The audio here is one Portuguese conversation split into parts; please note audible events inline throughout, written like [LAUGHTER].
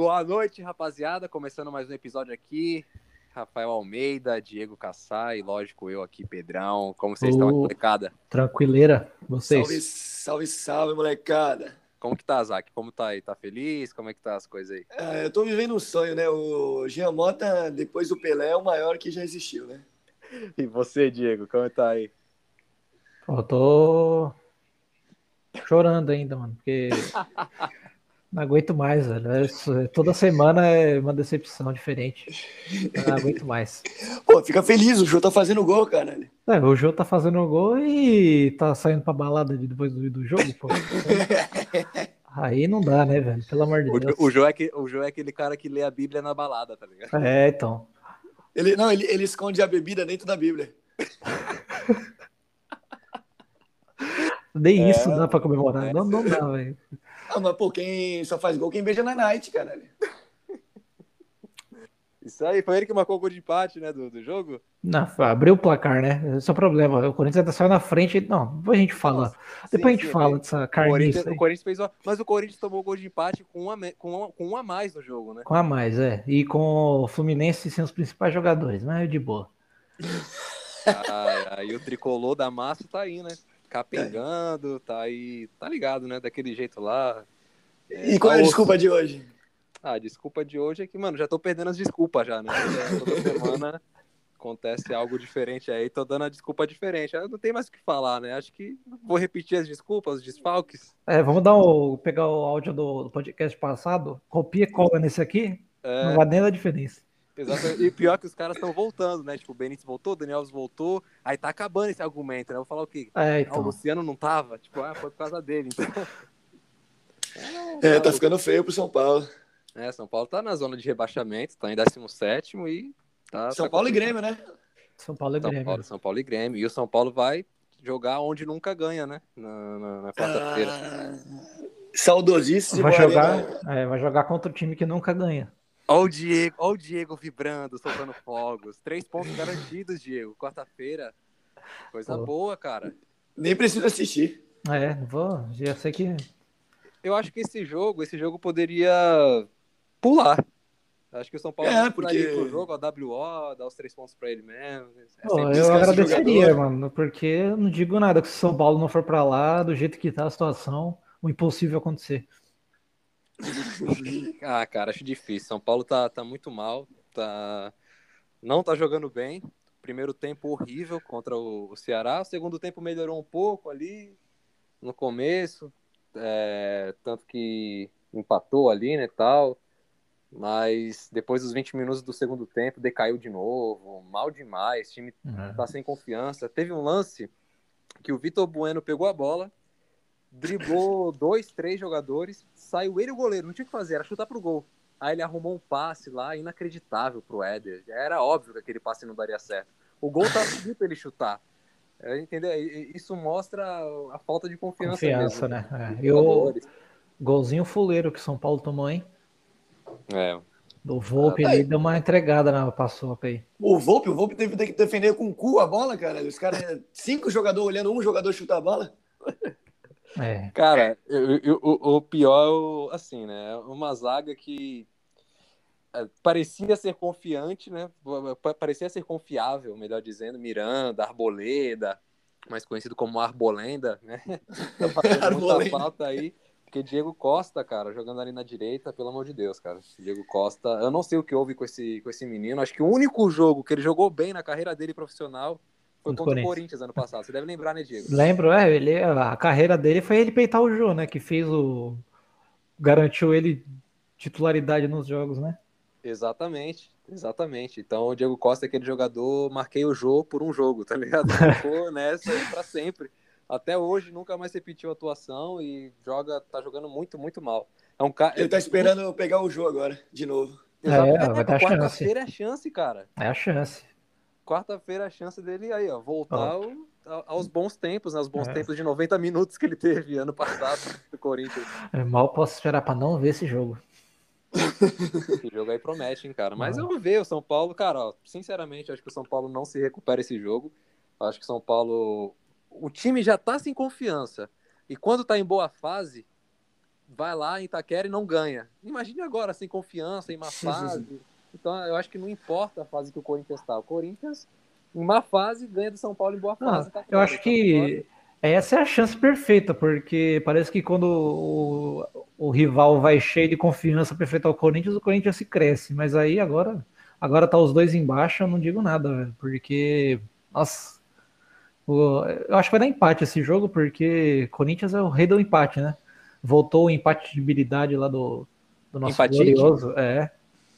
Boa noite, rapaziada. Começando mais um episódio aqui. Rafael Almeida, Diego Cassai, lógico, eu aqui, Pedrão. Como vocês estão, molecada? Tranquileira, vocês? Salve, salve, salve, molecada. Como que tá, Zac? Como tá aí? Tá feliz? Como é que tá as coisas aí? É, eu tô vivendo um sonho, né? O Jean Mota, depois do Pelé, é o maior que já existiu, né? E você, Diego, como tá aí? Eu tô chorando ainda, mano, porque [LAUGHS] não aguento mais, velho. É, toda semana é uma decepção diferente. Não aguento mais. [LAUGHS] Pô, fica feliz, o Jô tá fazendo gol, cara. É, o Jô tá fazendo gol e tá saindo pra balada depois do, do jogo, pô. [LAUGHS] Aí não dá, né, velho? Pelo amor de Deus. O Jô, é que, o Jô é aquele cara que lê a Bíblia na balada, tá ligado? É, então. Ele, não, ele, ele esconde a bebida dentro da Bíblia. [LAUGHS] Nem é... isso dá pra comemorar. É. Não, não dá, velho. Ah, mas pô, quem só faz gol quem beija na night, caralho. Isso aí, foi ele que marcou o gol de empate, né, do, do jogo? Não, abriu o placar, né? Esse é o problema. O Corinthians até saiu na frente. Não, depois a gente fala. Nossa, depois sim, a gente sim, fala dessa carniça. O, o Corinthians, fez. Mas o Corinthians tomou o gol de empate com um, a, com, com um a mais no jogo, né? Com um a mais, é. E com o Fluminense sendo os principais jogadores, mas é de boa. [LAUGHS] Ah, aí o tricolor da massa tá aí, né? Capengando, tá aí. Tá ligado, né? Daquele jeito lá. É, e qual é a desculpa de hoje? Ah, a desculpa de hoje é que, mano, já tô perdendo as desculpas já, né? Toda semana acontece algo diferente aí, tô dando a desculpa diferente. Eu não tem mais o que falar, né? Acho que vou repetir as desculpas, os desfalques. É, vamos dar o, pegar o áudio do, do podcast passado, copia e cola nesse aqui, é... não vai nem dar diferença. Exato. E pior que os caras estão voltando, né? Tipo, o Benítez voltou, o Daniel Alves voltou, aí tá acabando esse argumento, né? Eu vou falar o quê? É, então. Ah, o Luciano não tava? Tipo, ah, foi por causa dele, então... É, tá ficando feio pro São Paulo. É, São Paulo tá na zona de rebaixamento, tá em 17 e tá. São tá Paulo e Grêmio, né? São Paulo e Grêmio. São Paulo, São Paulo e Grêmio. E o São Paulo vai jogar onde nunca ganha, né? Na, na, na quarta-feira. Ah, saudosíssimo. Vai jogar, é, vai jogar contra o time que nunca ganha. Olha o Diego, olha o Diego vibrando, soltando fogos. Três pontos garantidos, Diego. Quarta-feira. Coisa Pô. boa, cara. Nem preciso assistir. É, vou. Já sei que. Eu acho que esse jogo, esse jogo poderia pular. Acho que o São Paulo é, porque o jogo, a WO, dar os três pontos para ele mesmo. É Pô, eu agradeceria, mano, porque eu não digo nada que se o São Paulo não for para lá, do jeito que tá a situação, o impossível acontecer. [LAUGHS] ah, cara, acho difícil. São Paulo tá, tá muito mal, tá não tá jogando bem. Primeiro tempo horrível contra o Ceará, o segundo tempo melhorou um pouco ali no começo, é, tanto que empatou ali, né, tal. Mas depois dos 20 minutos do segundo tempo, decaiu de novo, mal demais, o time uhum. tá sem confiança. Teve um lance que o Vitor Bueno pegou a bola, driblou dois, três jogadores, saiu ele e o goleiro, não tinha o que fazer, era chutar pro gol. Aí ele arrumou um passe lá inacreditável pro Éder. Era óbvio que aquele passe não daria certo. O gol tava pedindo pra ele chutar. É, entendeu? Isso mostra a falta de confiança. Confiança, mesmo, né? É. E o golzinho fuleiro que São Paulo tomou, hein? É. O Volpe ah, tá deu uma entregada na paçoca aí. O Volpe, o Volpe teve que defender com o cu a bola, cara. Os caras, cinco jogadores olhando um jogador chutar a bola. É. Cara, eu, eu, o, o pior, assim, né? Uma zaga que é, parecia ser confiante, né? Parecia ser confiável, melhor dizendo, Miranda, Arboleda, mais conhecido como Arbolenda, né? Tá fazendo muita falta aí. Porque Diego Costa, cara, jogando ali na direita, pelo amor de Deus, cara. Diego Costa, eu não sei o que houve com esse, com esse menino. Acho que o único jogo que ele jogou bem na carreira dele profissional foi contra Corinthians. o Corinthians ano passado. Você deve lembrar, né, Diego? Lembro, é. Ele, a carreira dele foi ele peitar o Jô, né? Que fez o. garantiu ele titularidade nos jogos, né? Exatamente, exatamente. Então o Diego Costa é aquele jogador, marquei o jogo por um jogo, tá ligado? [LAUGHS] Ficou nessa aí pra sempre até hoje nunca mais repetiu a atuação e joga, tá jogando muito, muito mal. É um cara. Ele tá esperando pegar o jogo agora, de novo. Exatamente. É, vai dar Quarta-feira é a chance, cara. É a chance. Quarta-feira a chance dele aí, ó, voltar ao, aos bons tempos, né? Os bons é. tempos de 90 minutos que ele teve ano passado do Corinthians. É, mal posso esperar para não ver esse jogo. Esse jogo aí promete, hein, cara. Mas eu vou ver o São Paulo, cara, ó, sinceramente, acho que o São Paulo não se recupera esse jogo. Acho que o São Paulo o time já tá sem confiança. E quando tá em boa fase, vai lá em Itaquera e não ganha. Imagine agora, sem confiança, em má fase. Então, eu acho que não importa a fase que o Corinthians está. O Corinthians, em má fase, ganha do São Paulo em boa fase. Ah, tá eu acho que essa é a chance perfeita, porque parece que quando o, o rival vai cheio de confiança para enfrentar o Corinthians, o Corinthians se cresce. Mas aí agora, agora tá os dois embaixo, eu não digo nada, velho, porque, nossa, o, eu acho que vai dar empate esse jogo, porque Corinthians é o rei do empate, né? Voltou o empate de habilidade lá do, do nosso Empatite. glorioso. É.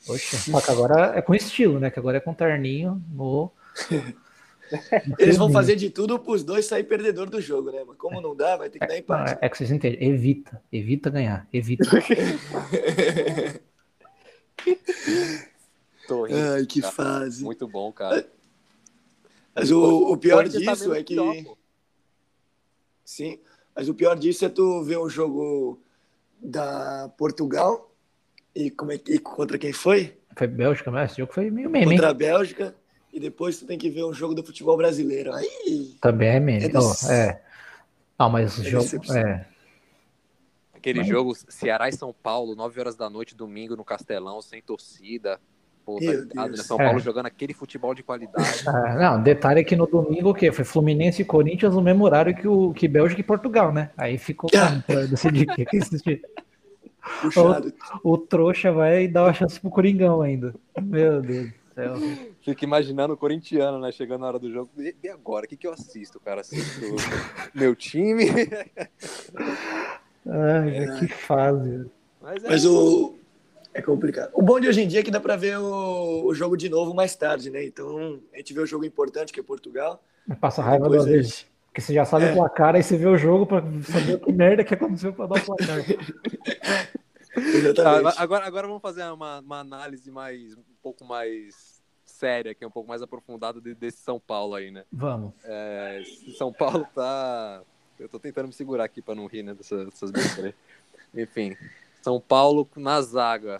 Poxa, só que agora é com estilo, né? Que agora é com terninho no [LAUGHS] Eles vão fazer de tudo para os dois sair perdedor do jogo, né? Mas como não dá, vai ter que dar empate. É, é que vocês entendem. Evita. Evita ganhar. Evita. [LAUGHS] Tô rindo, Ai, que cara. fase. Muito bom, cara. Mas o, o pior tá disso tá é que. Pior, Sim. Mas o pior disso é tu ver o jogo da Portugal e como é que contra quem foi? Foi Bélgica, mas esse jogo foi meio meme. Contra a Bélgica e depois tu tem que ver um jogo do futebol brasileiro. Aí. Também é mesmo. É, oh, é. Não, mas o é jogo. É. Aquele mas... jogo Ceará e São Paulo, 9 horas da noite, domingo no Castelão, sem torcida. Pô, tá né? São Paulo é. jogando aquele futebol de [LAUGHS] qualidade. Ah, não, detalhe é que no domingo o quê? Foi Fluminense e Corinthians no mesmo horário que, o, que Bélgica e Portugal, né? Aí ficou pra decidir o que assistir. O, o trouxa vai dar uma chance pro Coringão ainda. Meu Deus céu. Fico imaginando o corintiano, né? Chegando na hora do jogo. E agora? O que, que eu assisto, cara? Assisto [LAUGHS] meu time? Ai, é. que fase. Mas, é Mas o. É complicado. O bom de hoje em dia é que dá para ver o, o, jogo de novo mais tarde, né? Então, a gente vê o jogo importante, que é Portugal. Passa raiva duas vezes. Porque você já sabe é. o placar, aí você vê o jogo para saber que merda que aconteceu para dar o placar. [LAUGHS] Exatamente. agora, agora vamos fazer uma, uma análise mais pouco mais séria, que é um pouco mais aprofundada desse São Paulo aí, né? Vamos. É, São Paulo tá. Eu tô tentando me segurar aqui para não rir, né, dessas, dessas besteiras. Enfim, São Paulo na zaga.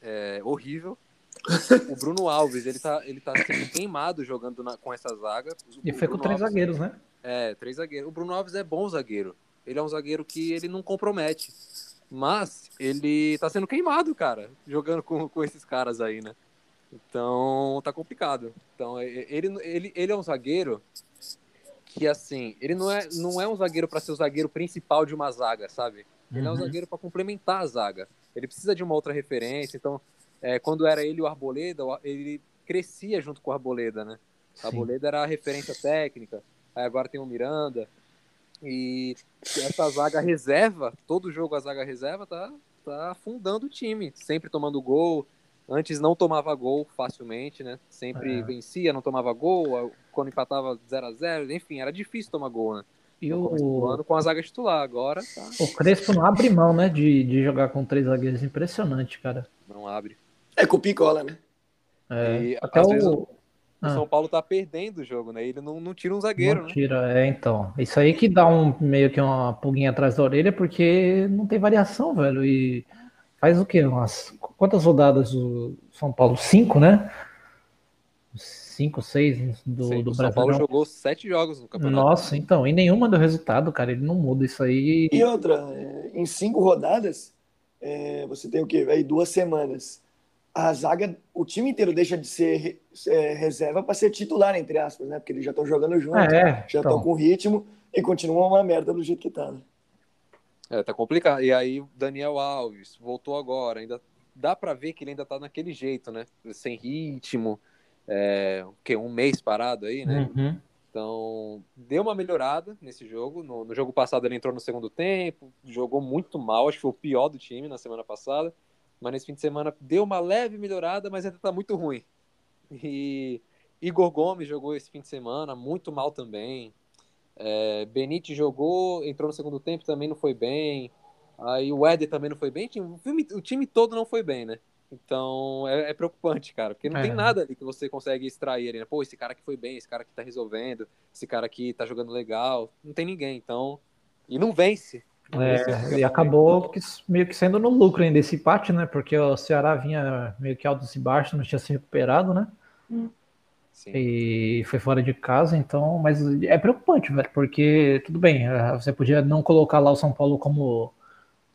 É horrível. O Bruno Alves, ele tá, ele tá sendo queimado jogando na, com essa zaga. O e foi com três Alves, zagueiros, né? É, três zagueiros. O Bruno Alves é bom zagueiro. Ele é um zagueiro que ele não compromete. Mas ele tá sendo queimado, cara, jogando com, com esses caras aí, né? Então tá complicado. Então ele, ele, ele é um zagueiro que, assim, ele não é, não é um zagueiro para ser o zagueiro principal de uma zaga, sabe? Ele uhum. é um uhum. zagueiro para complementar a zaga. Ele precisa de uma outra referência. Então, é, quando era ele o Arboleda, ele crescia junto com o Arboleda, né? O Arboleda era a referência técnica. Aí agora tem o Miranda. E essa zaga reserva, todo jogo a zaga reserva tá, tá afundando o time, sempre tomando gol. Antes não tomava gol facilmente, né? Sempre é. vencia, não tomava gol. Quando empatava 0 a 0 enfim, era difícil tomar gol, né? E o ano com a zaga titular, agora tá... O Crespo não abre mão, né, de, de jogar com três zagueiros. Impressionante, cara. Não abre. É com picola, né? É, e, até o, o ah. São Paulo tá perdendo o jogo, né? Ele não, não tira um zagueiro, não né? tira, é, então. Isso aí que dá um meio que uma pulguinha atrás da orelha, porque não tem variação, velho. E faz o quê? Umas, quantas rodadas o São Paulo? Cinco, né? Cinco, seis do, Sim, do o São Paulo jogou sete jogos no campeonato. Nossa, então, e nenhuma deu resultado, cara. Ele não muda isso aí. E outra, é, em cinco rodadas, é, você tem o quê? Aí duas semanas a zaga, o time inteiro deixa de ser é, reserva para ser titular, entre aspas, né? Porque eles já estão jogando junto, é, já estão então. com ritmo e continuam uma merda do jeito que tá, né? É, tá complicado. E aí, Daniel Alves voltou agora, ainda dá para ver que ele ainda tá naquele jeito, né? Sem ritmo, é, que um mês parado aí, né? Uhum. Então, deu uma melhorada nesse jogo. No, no, jogo passado ele entrou no segundo tempo, jogou muito mal, acho que foi o pior do time na semana passada mas nesse fim de semana deu uma leve melhorada, mas ainda está muito ruim. E Igor Gomes jogou esse fim de semana, muito mal também. É, Benite jogou, entrou no segundo tempo, também não foi bem. Aí o Éder também não foi bem. O, filme, o time todo não foi bem, né? Então é, é preocupante, cara, porque não é. tem nada ali que você consegue extrair ali, né? Pô, esse cara que foi bem, esse cara que tá resolvendo, esse cara que tá jogando legal. Não tem ninguém, então. E não vence. É, e acabou que, meio que sendo no lucro ainda esse empate, né? Porque o Ceará vinha meio que altos e baixos, não tinha se recuperado, né? Sim. E foi fora de casa, então, mas é preocupante, velho, porque tudo bem, é, você podia não colocar lá o São Paulo como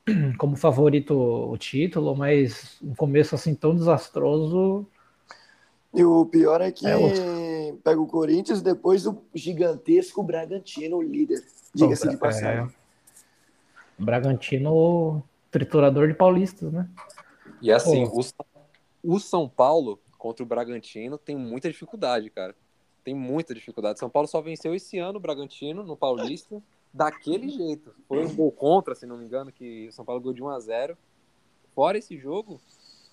[CLEARS THROAT] como favorito o título, mas um começo assim tão desastroso. E o pior é que É pega o Corinthians depois do gigantesco Bragantino, o líder. Diga-se de passagem. É, Bragantino, triturador de paulistas, né? E assim, Pô. o, São- Paulo contra o Bragantino tem muita dificuldade, cara. Tem muita dificuldade. São Paulo só venceu esse ano o Bragantino no Paulista daquele jeito. Foi um gol contra, se não me engano, que o São Paulo ganhou de 1 a 0. Fora esse jogo,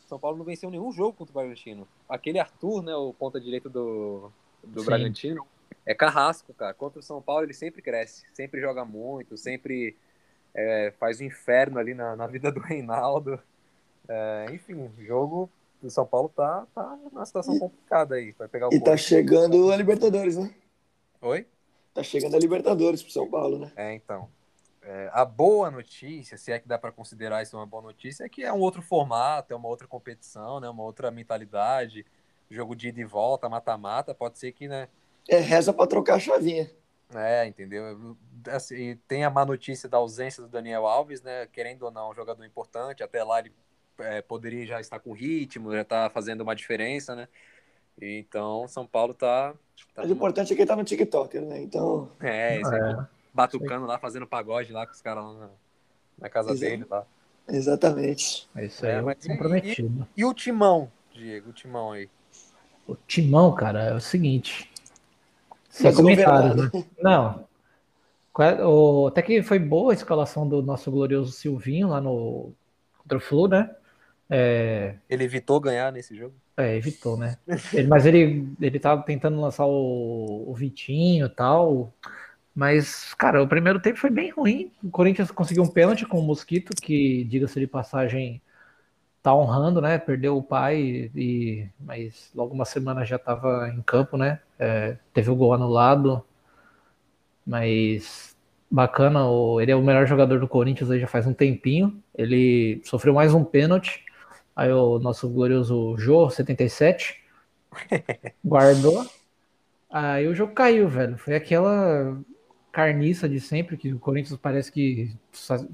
São Paulo não venceu nenhum jogo contra o Bragantino. Aquele Arthur, né, o ponta direito do, do Sim. Bragantino, é carrasco, cara. Contra o São Paulo ele sempre cresce, sempre joga muito, sempre é, faz o inferno ali na, na vida do Reinaldo. É, enfim, o jogo do São Paulo tá, tá numa situação complicada aí. Vai pegar o E tá Corinthians. chegando a Libertadores, né? Oi? Tá chegando a Libertadores pro São Paulo, né? É, então. É, a boa notícia, se é que dá para considerar isso uma boa notícia, é que é um outro formato, é uma outra competição, né? Uma outra mentalidade. Jogo de ida e volta, mata-mata, pode ser que, né? É, reza pra trocar a chavinha. É, entendeu? Assim, e tem a má notícia da ausência do Daniel Alves, né? Querendo ou não, um jogador importante. Até lá ele é, poderia já estar com ritmo, já tá fazendo uma diferença, né? Então, São Paulo tá. tá Mas o importante é que ele tá no TikTok, né? Então, é, É. batucando lá, fazendo pagode lá com os caras lá na, na casa Exato. dele lá. exatamente. Isso É, aí é, mas- comprometido. E o Timão, Diego, o Timão aí. O timão, cara, é o seguinte. Sem Mas comentários, governado. né? Não. É- o- até que foi boa a escalação do nosso glorioso Silvinho lá no contra o Flu, né? É, Ele evitou ganhar nesse jogo? é, evitou, né? Ele- mas ele, ele tava tentando lançar o, o Vitinho e tal. Mas, cara, o primeiro tempo foi bem ruim. O Corinthians conseguiu um pênalti com o Mosquito, que, diga-se de passagem, tá honrando, né? Perdeu o pai, e, mas logo uma semana já tava em campo, né? É, teve o gol anulado. Mas bacana, ele é o melhor jogador do Corinthians aí já faz um tempinho. Ele sofreu mais um pênalti. Aí o nosso glorioso Jô, 77, [LAUGHS] guardou. Aí o jogo caiu, velho. Foi aquela carniça de sempre que o Corinthians parece que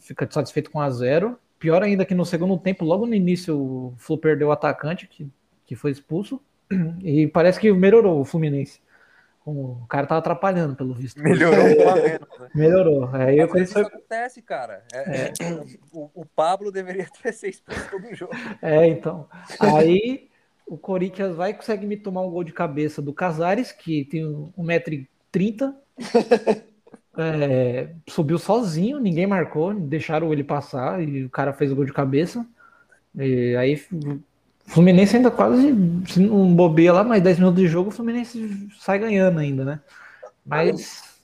fica satisfeito com a zero. Pior ainda que no segundo tempo, logo no início, o Flu perdeu o atacante, que, que foi expulso. E parece que melhorou o Fluminense. O cara tava atrapalhando, pelo visto. Melhorou um a menos, né? Melhorou. Aí o Às vezes Corinthians isso acontece, cara. É- é- o, o Pablo deveria [LAUGHS] ter seis pontos todo jogo. É, então. Aí o Corinthians vai e consegue me tomar um gol de cabeça do Casares, que tem 1,30m. [LAUGHS] É, subiu sozinho, ninguém marcou, deixaram ele passar e o cara fez o gol de cabeça. E aí Fluminense ainda quase se não bobeia lá, mais 10 minutos de jogo, o Fluminense sai ganhando ainda, né? Mas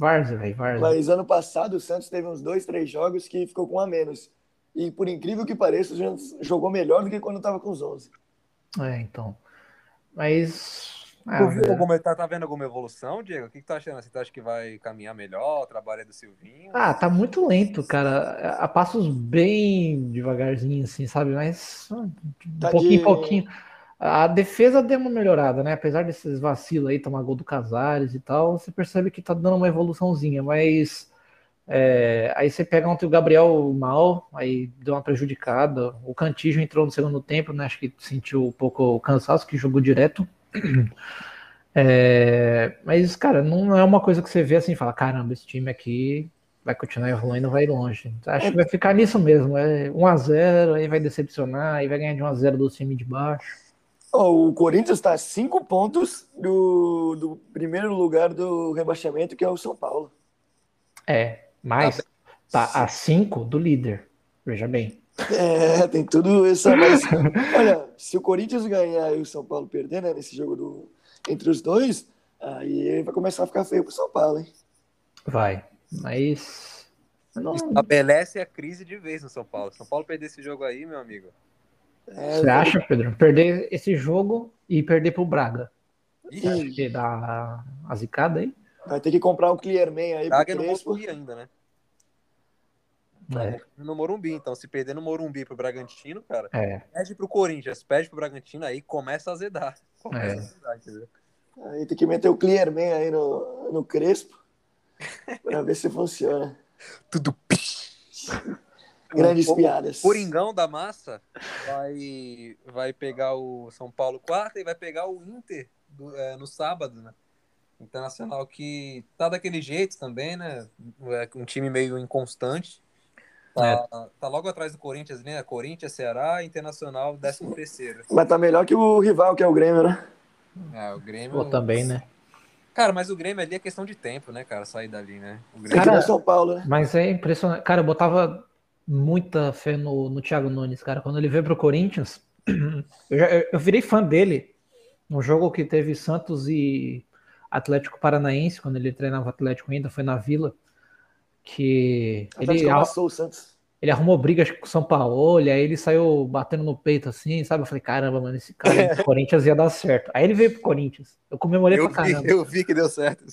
Várzea, velho, Várzea. Mas ano passado o Santos teve uns dois, três jogos que ficou com um a menos. E por incrível que pareça, o Santos jogou melhor do que quando estava com os 11. É, então. Mas. Ah, viu alguma, tá, tá vendo alguma evolução, Diego? O que, que tu tá achando? Você acha que vai caminhar melhor? O trabalho é do Silvinho? Ah, tá muito lento, cara. A passos bem devagarzinho, assim, sabe? Mas ah, de Tá pouquinho de- em pouquinho. A defesa deu uma melhorada, né? Apesar desses vacilos aí, tomar gol do Casares e tal, você percebe que tá dando uma evoluçãozinha, mas é, aí você pega ontem o Gabriel mal, aí deu uma prejudicada. O Cantijo entrou no segundo tempo, né? Acho que sentiu um pouco o cansaço, que jogou direto. [CLEARS THROAT] É, mas, cara, não é uma coisa que você vê assim e fala: caramba, esse time aqui vai continuar evoluindo, vai longe. Acho que vai ficar nisso mesmo. É 1x0, aí vai decepcionar, aí vai ganhar de 1x0 do time de baixo. Ó, o Corinthians está a cinco pontos do, do primeiro lugar do rebaixamento, que é o São Paulo. É, mas tá a 5 do líder. Veja bem. É, tem tudo isso. Mas, olha, se o Corinthians ganhar e o São Paulo perder, né, nesse jogo do, entre os dois, aí vai começar a ficar feio pro São Paulo, hein? Vai. Mas. eu não- Estabelece a crise de vez no São Paulo. São Paulo perder esse jogo aí, meu amigo. É, Você acha, Pedro? Perder esse jogo e perder pro Braga. Ih, acha que dá a zicada aí? Vai ter que comprar um Clearman aí pro Braga Crespo. Morumbi ainda, né? É. No Morumbi, então se perder no Morumbi pro Bragantino, cara, É. pede pro Corinthians, pede pro Bragantino, aí começa a azedar. [LAUGHS] Começa É. a azedar, entendeu? Aí tem que meter o Clearman aí no, no Crespo [LAUGHS] pra ver se funciona. Tudo Grandes o, piadas. O Coringão da massa vai, vai pegar o São Paulo quarta e vai pegar o Inter do, é, no sábado, né? Internacional que tá daquele jeito também, né? É um time meio inconstante. Tá, é. tá logo atrás do Corinthians, né? Corinthians, Ceará, Internacional, 13 terceiro. Mas tá melhor que o rival, que é o Grêmio, né? É, o Grêmio. Pô, também, né? Cara, mas o Grêmio ali é questão de tempo, né, cara? Sair dali, né? O Grêmio cara, é São Paulo, né? Mas é impressionante. Cara, eu botava muita fé no, no Thiago Nunes, cara. Quando ele veio pro Corinthians, [CLEARS THROAT] eu, já, eu virei fã dele no jogo que teve Santos e Atlético Paranaense, quando ele treinava Atlético ainda, foi na Vila. Que ele, amassou o Santos. ele arrumou brigas com o São Paulo, aí ele saiu batendo no peito assim, sabe? Eu falei, caramba, mano, esse cara do [LAUGHS] Corinthians ia dar certo. Aí ele veio pro Corinthians. Eu comemorei eu pra caramba. Vi, eu vi que deu certo.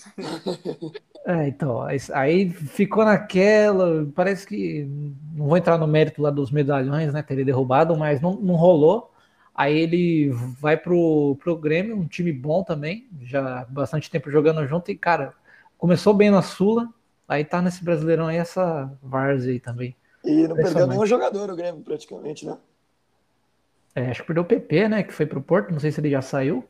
É, então, aí ficou naquela. Parece que. Não vou entrar no mérito lá dos medalhões, né? Teria derrubado, mas não, não rolou. Aí ele vai pro, pro Grêmio, um time bom também, já bastante tempo jogando junto, e, cara, começou bem na Sula, aí tá nesse Brasileirão aí, essa várzea aí também. E não perdeu nenhum jogador o Grêmio, praticamente, né? É, acho que perdeu o PP, né? Que foi pro Porto, não sei se ele já saiu.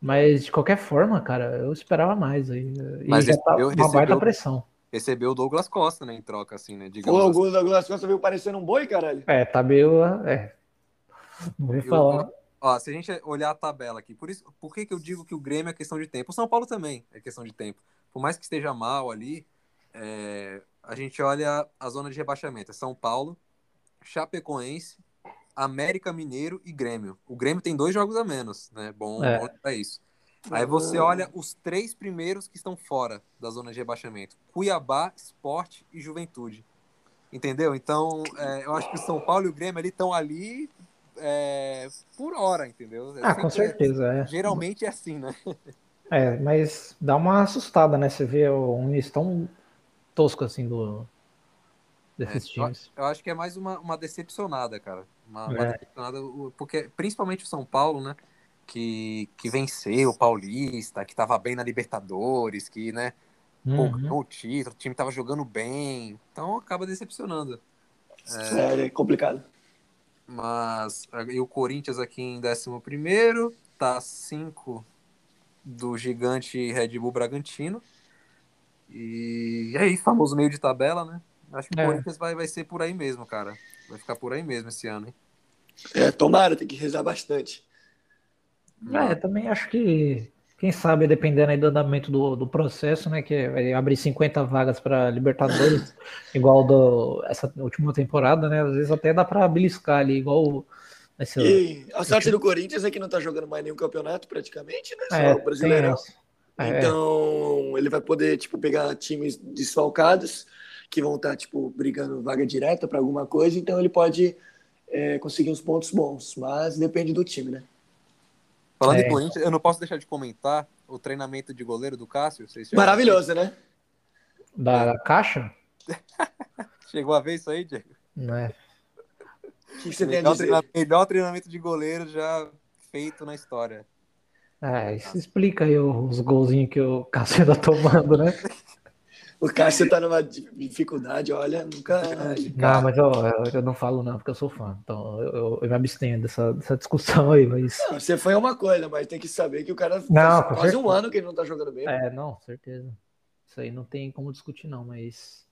Mas de qualquer forma, cara, eu esperava mais aí. Mas e já tá recebeu, uma baita pressão. recebeu o Douglas Costa, né, em troca, assim, né? Pô, Digamos o assim. do Douglas Costa veio parecendo um boi, caralho. É, tá meio. É. Não vou Eu- falar. Ó, se a gente olhar a tabela aqui, por isso, por que, que eu digo que o Grêmio é questão de tempo? O São Paulo também é questão de tempo. Por mais que esteja mal ali, é, a gente olha a zona de rebaixamento. É São Paulo, Chapecoense, América Mineiro e Grêmio. O Grêmio tem dois jogos a menos, né? Bom, É. bom é isso. Aí você olha os três primeiros que estão fora da zona de rebaixamento: Cuiabá, Sport e Juventude. Entendeu? Então, é, eu acho que o São Paulo e o Grêmio ali estão ali é, por hora, entendeu? Ah, com Sempre- certeza, é. Geralmente é assim, né? É, mas dá uma assustada, né? Você vê um início tão tosco assim do desses É, times. Eu acho que é mais uma, uma decepcionada, cara. Uma, uma É. decepcionada, o- porque principalmente o São Paulo, né? Que, que venceu o Paulista, que tava bem na Libertadores, que, né, pô, Uhum. ganhou o título, o time tava jogando bem. Então acaba decepcionando. É, é complicado. Mas e o Corinthians aqui em 11 tá 5 do gigante Red Bull Bragantino. E é isso, famoso meio de tabela, né? Acho que o É. Corinthians vai, vai ser por aí mesmo, cara. Vai ficar por aí mesmo esse ano, hein? É, tomara, tem que rezar bastante. É, também acho que, quem sabe, dependendo aí do andamento do, do processo, né? Que vai abrir 50 vagas para Libertadores, [LAUGHS] igual do, essa última temporada, né? Às vezes até dá para beliscar ali, igual esse, E a sorte do Corinthians é que não tá jogando mais nenhum campeonato praticamente, né? Só é, o Brasileirão. tem É, Então, ele vai poder, tipo, pegar times desfalcados que vão estar, tipo, brigando vaga direta para alguma coisa. Então, ele pode é, conseguir uns pontos bons. Mas depende do time, né? Falando É. em Corinthians, eu não posso deixar de comentar o treinamento de goleiro do Cássio. Maravilhoso, né? da caixa, [LAUGHS] Chegou a ver isso aí, Diego? né? O que você tem a Melhor, dizer? treina- melhor treinamento de goleiro já feito na história. É, isso explica aí os golzinhos que o Cássio tá tomando, né? O Cássio tá numa dificuldade, olha, nunca. Não, mas eu, eu, não falo não, porque eu sou fã. Então eu, eu, eu me abstenho dessa, dessa discussão aí, mas. Não, Você foi uma coisa, mas tem que saber que o cara Não, quase certeza. um ano que ele não tá jogando bem. É, não, certeza. Isso aí não tem como discutir, não, mas.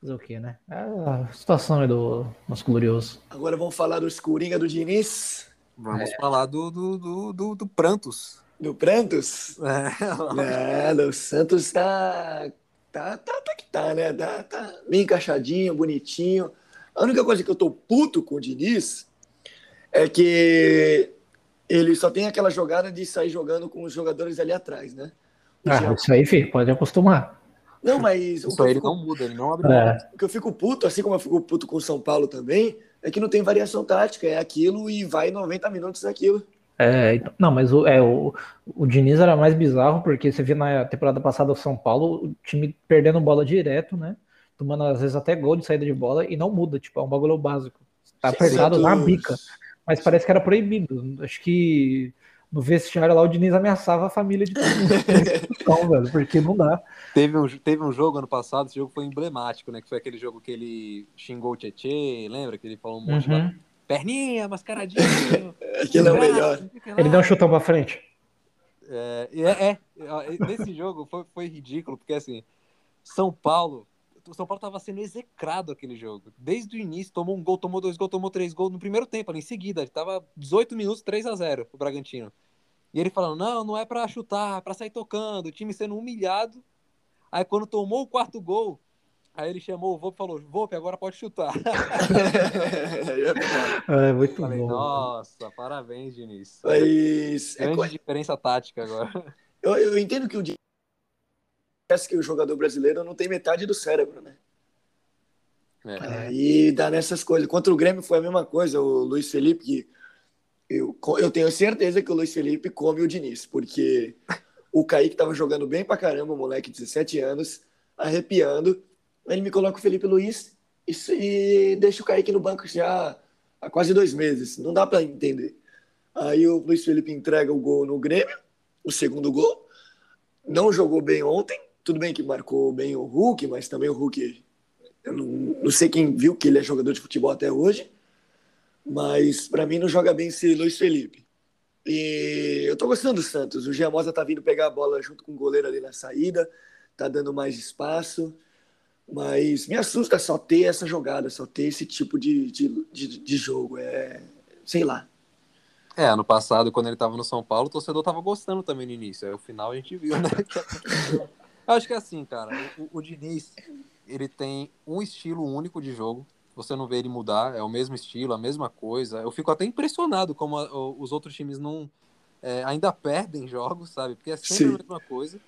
Fazer o quê, né? É a situação aí do nosso glorioso. Agora vamos falar dos Coringa do Diniz, Vamos falar do, do, do, do, do Prantos. Do Prantos. É. [LAUGHS] É, o Santos tá. Tá, tá, tá que tá, né? Tá, tá bem encaixadinho, bonitinho. A única coisa que eu tô puto com o Diniz é que ele só tem aquela jogada de sair jogando com os jogadores ali atrás, né? Ah, isso aí, filho, pode acostumar. Não, mas o Isso que, eu aí ele fico, não muda, ele não abre. É, o que eu fico puto, assim como eu fico puto com o São Paulo também, é que não tem variação tática, é aquilo e vai 90 minutos daquilo. É, então- não, mas o, é, o, o Diniz era mais bizarro, porque você viu na temporada passada o São Paulo, o time perdendo bola direto, né? Tomando às vezes até gol de saída de bola e não muda, tipo, é um bagulho básico. Tá apertado na bica. Mas parece que era proibido. Acho que no vestiário lá o Diniz ameaçava a família de todo mundo. [LAUGHS] velho, porque não dá. Teve um, teve um jogo ano passado, esse jogo foi emblemático, né? Que foi aquele jogo que ele xingou o Tietê, lembra? Que ele falou um monte Uhum. de perninha, mascaradinho. [LAUGHS] Aquilo é o melhor. Ele deu um chutão pra frente. É, é, é, é, nesse [LAUGHS] jogo foi, foi ridículo, porque assim, São Paulo, o São Paulo tava sendo execrado aquele jogo. Desde o início, tomou um gol, tomou dois gols, tomou três gols no primeiro tempo, ali em seguida. Ele tava 18 minutos, 3 a 0 o Bragantino. E ele falando, não, não é pra chutar, é pra sair tocando, o time sendo humilhado. Aí quando tomou o quarto gol, aí ele chamou o Volpe e falou, Volpe, agora pode chutar. [LAUGHS] É muito Falei, bom. nossa, parabéns, Diniz. Mas é Grande co- diferença tática agora. [LAUGHS] eu, eu entendo que o Diniz parece que o jogador brasileiro não tem metade do cérebro, né? É. Aí dá nessas coisas. Contra o Grêmio foi a mesma coisa, o Luiz Felipe, que eu, eu tenho certeza que o Luiz Felipe come o Diniz, porque o Kaique tava jogando bem pra caramba, moleque de 17 anos, arrepiando. Ele me coloca o Felipe Luiz e, e deixa o Kaique no banco já há quase dois meses. Não dá pra entender. Aí o Luiz Felipe entrega o gol no Grêmio, o segundo gol. Não jogou bem ontem. Tudo bem que marcou bem o Hulk, mas também o Hulk eu não, não sei quem viu que ele é jogador de futebol até hoje, mas para mim não joga bem esse Luiz Felipe. E eu tô gostando do Santos. O Giamosa tá vindo pegar a bola junto com o goleiro ali na saída, tá dando mais espaço. Mas me assusta só ter essa jogada, só ter esse tipo de, de, de, de jogo. É, sei lá. É, ano passado, quando ele tava no São Paulo, o torcedor tava gostando também no início. Aí o final a gente viu, né? [LAUGHS] Eu acho que é assim, cara, o, o Diniz, ele tem um estilo único de jogo. Você não vê ele mudar, é o mesmo estilo, a mesma coisa. Eu fico até impressionado como a- os outros times não é, ainda perdem jogos, sabe? Porque é sempre Sim. a mesma coisa.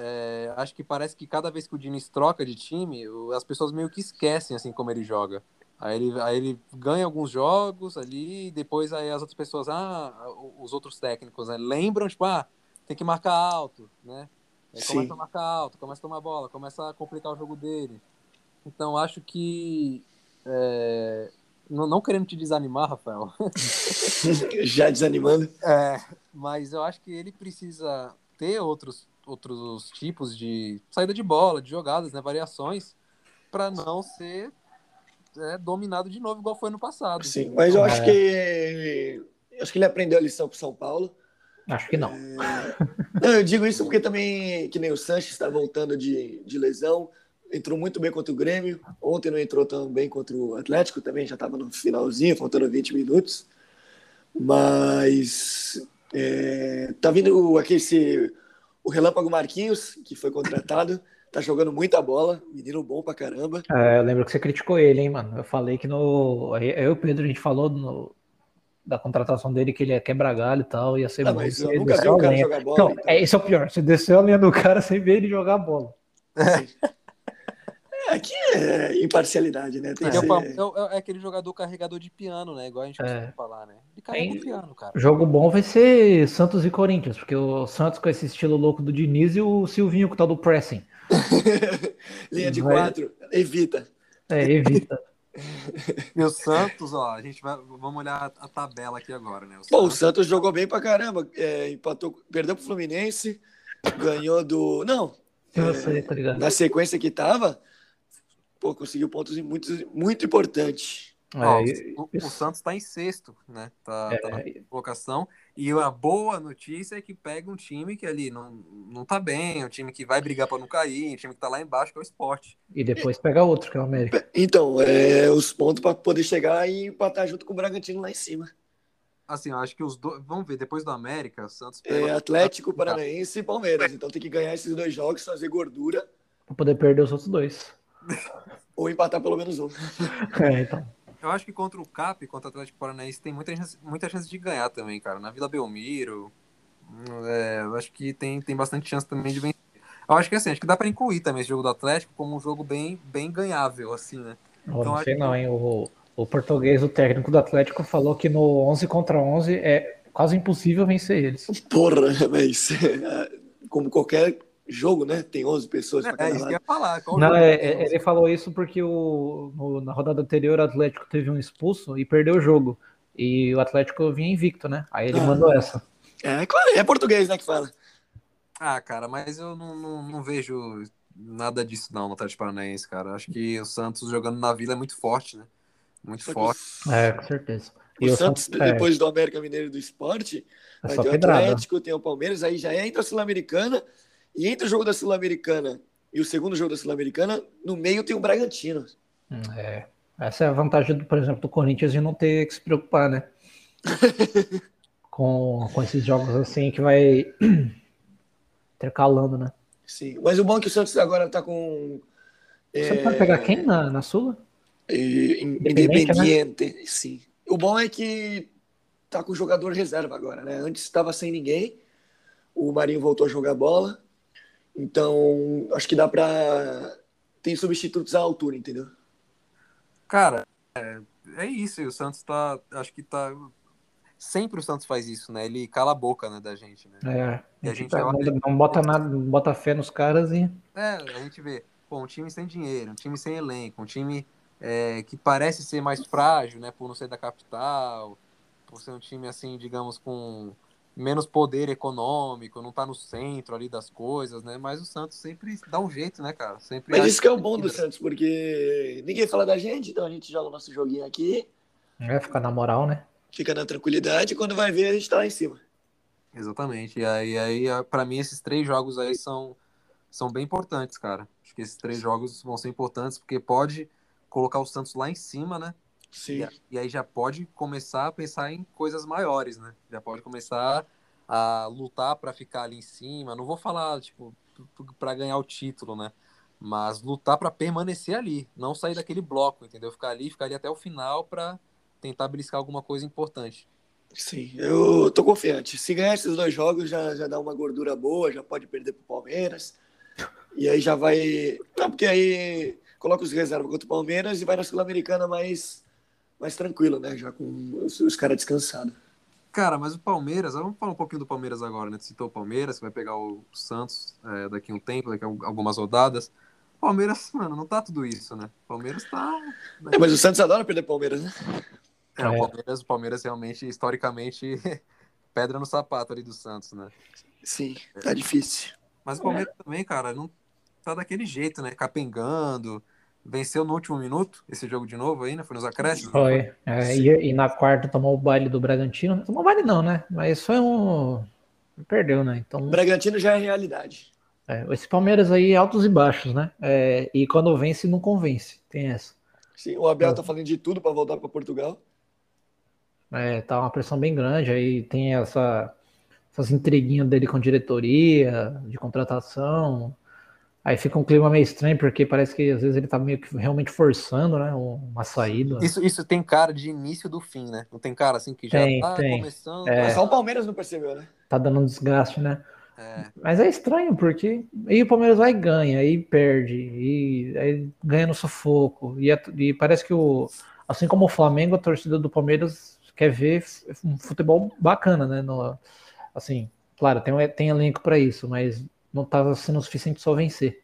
É, acho que parece que cada vez que o Diniz troca de time, as pessoas meio que esquecem assim como ele joga. Aí ele, aí ele ganha alguns jogos ali, e depois aí as outras pessoas, ah, os outros técnicos, né, lembram, tipo, ah, tem que marcar alto, né? Aí Sim. começa a marcar alto, começa a tomar bola, começa a complicar o jogo dele. Então acho que é, não, não querendo te desanimar, Rafael, [LAUGHS] Já desanimando. é, mas eu acho que ele precisa ter outros, outros tipos de saída de bola, de jogadas, né, variações, para não ser é, dominado de novo igual foi no passado. Sim, mas eu É. acho que acho que ele aprendeu a lição pro São Paulo. Acho que não. Não, eu digo isso porque também, que nem o Sanches está voltando de, de lesão, entrou muito bem contra o Grêmio, ontem não entrou tão bem contra o Atlético, também já estava no finalzinho, faltando 20 minutos, mas é, tá vindo aquele, esse- o Relâmpago Marquinhos, que foi contratado, [LAUGHS] tá jogando muita bola, menino bom pra caramba. É, eu lembro que você criticou ele, hein, mano. Eu falei que no. Eu e o Pedro, a gente falou no- da contratação dele que ele ia quebrar galho e tal, ia ser Ah, bom. mas eu nunca vi o cara jogar bola. Então, então. é, esse é o pior. Você desceu a linha do cara sem ver ele jogar bola. [LAUGHS] É, aqui é imparcialidade, né? Tem É, ser- é o- é aquele jogador carregador de piano, né? Igual a gente É. costuma falar, né? Ele carrega Tem- o piano, cara. Jogo bom vai ser Santos e Corinthians, porque o Santos com esse estilo louco do Diniz e o Silvinho com o tal do pressing. [LAUGHS] Linha de Vai- quatro, evita. É, evita. [LAUGHS] E o Santos, ó, a gente vai. Vamos olhar a tabela aqui agora, né? O Pô, o Santos, Santos jogou bem pra caramba. É, empatou, perdeu pro Fluminense, ganhou do. Não, Eu sei, tá ligado? na sequência que tava, pô, conseguiu pontos muito, muito importantes. ó, É, e- o, o Santos tá em sexto, né? Tá, tá na é, colocação. E a boa notícia é que pega um time que ali não, não tá bem, um time que vai brigar pra não cair, um time que tá lá embaixo, que é o esporte. e depois pega outro, que é o América. Então, é, os pontos pra poder chegar e empatar junto com o Bragantino lá em cima. Assim, eu acho que os dois. Vamos ver, depois do América, o Santos É, pega. Atlético, Paranaense e Palmeiras. Então tem que ganhar esses dois jogos, fazer gordura Pra poder perder os outros dois. Ou empatar pelo menos um. [LAUGHS] É, então. Eu acho que contra o Cap, contra o Atlético Paranaense, tem muita chance, muita chance de ganhar também, cara. Na Vila Belmiro, é, eu acho que tem, tem bastante chance também de vencer. Eu acho que assim, acho que dá pra incluir também esse jogo do Atlético como um jogo bem, bem ganhável, assim, né? Então, não acho sei que- não, hein? O, o português, o técnico do Atlético, falou que no 11 contra 11 é quase impossível vencer eles. Porra, [LAUGHS] mas é, como qualquer jogo, né? Tem 11 pessoas É, cada isso que ia falar. Qual Não, jogo é, que é, ele falou isso porque o, no- na rodada anterior o Atlético teve um expulso e perdeu o jogo. E o Atlético vinha invicto, né? Aí ele Ah. mandou essa. É, claro, é português, né, que fala. Ah, cara, mas eu não, não, não vejo nada disso não no Atlético Paranaense, cara. Acho que o Santos jogando na Vila é muito forte, né? Muito Só que forte. o- É, com certeza. O, E o Santos, Santos- é. depois do América Mineiro do Esporte, É vai só ter o pedrada. Atlético, tem o Palmeiras, aí já entra a Sul-Americana, e entre o jogo da Sul-Americana e o segundo jogo da Sul-Americana, no meio tem o Bragantino. É. Essa é a vantagem, do, por exemplo, do Corinthians de não ter que se preocupar, né? [LAUGHS] com, com esses jogos assim que vai [CLEARS THROAT] intercalando, né? Sim, mas o bom é que o Santos agora tá com. Você é, pode pegar quem na, na Sula? e- Independente, Independiente, sim. O bom é que tá com jogador reserva agora, né? Antes estava sem ninguém, o Marinho voltou a jogar bola, então acho que dá pra. Tem substitutos à altura, entendeu? Cara, é, é isso. E o Santos tá. Acho que tá. Sempre o Santos faz isso, né? Ele cala a boca, né, da gente, né? É, E a gente tá- olha- não, não bota nada, não bota fé nos caras e. É, a gente vê, pô, um time sem dinheiro, um time sem elenco, um time é, que parece ser mais frágil, né, por não ser da capital, por ser um time, assim, digamos, com menos poder econômico, não tá no centro ali das coisas, né, mas o Santos sempre dá um jeito, né, cara, sempre Mas isso que é o bom do. Santos, porque ninguém fala da gente, então a gente joga o nosso joguinho aqui, É, ficar na moral, né? fica na tranquilidade, e quando vai ver a gente tá lá em cima. Exatamente, e aí, aí a- pra mim esses três jogos aí são, são bem importantes, cara, acho que esses três jogos vão ser importantes, porque pode colocar o Santos lá em cima, né, Sim. E, e aí já pode começar a pensar em coisas maiores, né? Já pode começar a lutar para ficar ali em cima. Não vou falar, tipo, para ganhar o título, né? Mas lutar para permanecer ali, não sair daquele bloco, entendeu? Ficar ali, ficar ali até o final para tentar beliscar alguma coisa importante. Sim, eu tô confiante. Se ganhar esses dois jogos, já, já dá uma gordura boa, já pode perder pro Palmeiras. E aí já vai. Não, porque aí coloca os reservas contra o Palmeiras e vai na Sul-Americana mais, mais tranquilo, né? Já com os, os caras descansados. Cara, mas o Palmeiras, vamos falar um pouquinho do Palmeiras agora, né? Tu citou o Palmeiras, você vai pegar o Santos é, daqui a um tempo, daqui a algumas rodadas. Palmeiras, mano, não tá tudo isso, né? Palmeiras tá. É, mas o Santos adora perder Palmeiras, né? É, o É. Palmeiras, o Palmeiras realmente, historicamente, [LAUGHS] pedra no sapato ali do Santos, né? Sim, tá difícil. Mas o Palmeiras também, cara, não tá daquele jeito, né? Capengando. Venceu no último minuto esse jogo de novo aí, né? Foi nos acréscimos. Foi. É, e, e na quarta tomou o baile do Bragantino. Tomou baile não, né? Mas foi um. Perdeu, né? Então, O Bragantino já é realidade. é, esse Palmeiras aí, altos e baixos, né? É, e quando vence, não convence. Tem essa. Sim, o Abel tá falando de tudo para voltar para Portugal. É, tá uma pressão bem grande. Aí tem essa, essas intriguinhas dele com diretoria, de contratação. Aí fica um clima meio estranho, porque parece que às vezes ele tá meio que realmente forçando, né? Uma saída. Isso, isso tem cara de início do fim, né? Não tem cara assim que já Tem, tá tem. começando. É. Mas só o Palmeiras não percebeu, né? Tá dando um desgaste, né? É, Mas é estranho, porque aí o Palmeiras vai e ganha, aí perde, e aí ganha no sufoco. E, é- e parece que o. Assim como o Flamengo, a torcida do Palmeiras quer ver um futebol bacana, né? No, assim, claro, tem, tem elenco para isso, mas não tá sendo o suficiente só vencer.